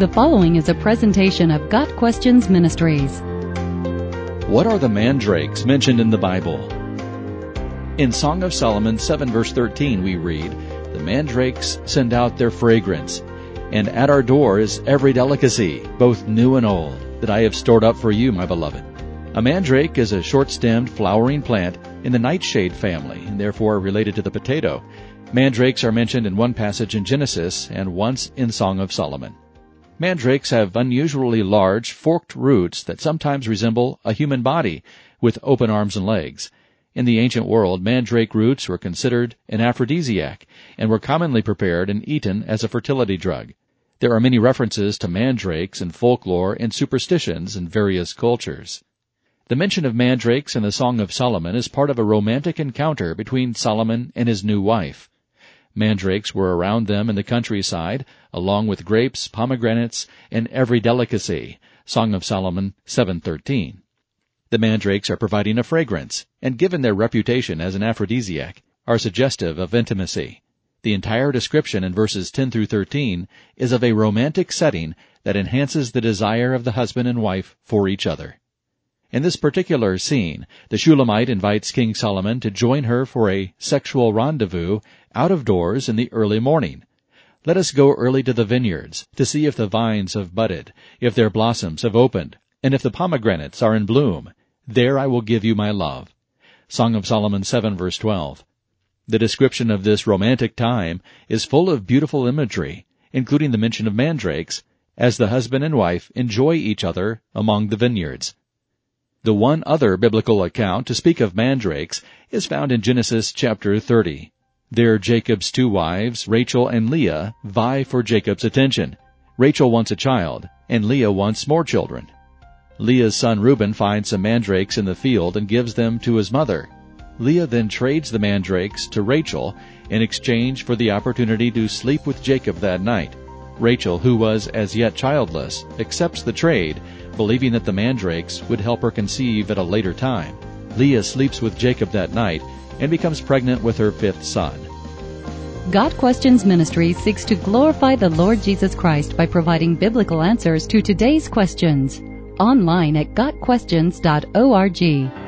The following is a presentation of Got Questions Ministries. What are the mandrakes mentioned in the Bible? In Song of Solomon 7 verse 13 we read, The mandrakes send out their fragrance, and at our door is every delicacy, both new and old, that I have stored up for you, my beloved. A mandrake is a short-stemmed flowering plant in the nightshade family, and therefore related to the potato. Mandrakes are mentioned in one passage in Genesis and once in Song of Solomon. Mandrakes have unusually large, forked roots that sometimes resemble a human body, with open arms and legs. In the ancient world, mandrake roots were considered an aphrodisiac and were commonly prepared and eaten as a fertility drug. There are many references to mandrakes in folklore and superstitions in various cultures. The mention of mandrakes in the Song of Solomon is part of a romantic encounter between Solomon and his new wife. Mandrakes were around them in the countryside, along with grapes, pomegranates, and every delicacy. Song of Solomon 7:13. The mandrakes are providing a fragrance, and given their reputation as an aphrodisiac, are suggestive of intimacy. The entire description in verses 10 through 13 is of a romantic setting that enhances the desire of the husband and wife for each other. In this particular scene, the Shulamite invites King Solomon to join her for a sexual rendezvous out of doors in the early morning. Let us go early to the vineyards to see if the vines have budded, if their blossoms have opened, and if the pomegranates are in bloom. There I will give you my love. Song of Solomon 7 verse 12. The description of this romantic time is full of beautiful imagery, including the mention of mandrakes, as the husband and wife enjoy each other among the vineyards. The one other biblical account to speak of mandrakes is found in Genesis chapter 30. There Jacob's two wives, Rachel and Leah, vie for Jacob's attention. Rachel wants a child, and Leah wants more children. Leah's son Reuben finds some mandrakes in the field and gives them to his mother. Leah then trades the mandrakes to Rachel in exchange for the opportunity to sleep with Jacob that night. Rachel, who was as yet childless, accepts the trade believing that the mandrakes would help her conceive at a later time. Leah sleeps with Jacob that night and becomes pregnant with her fifth son. Got Questions Ministry seeks to glorify the Lord Jesus Christ by providing biblical answers to today's questions. Online at GotQuestions.org.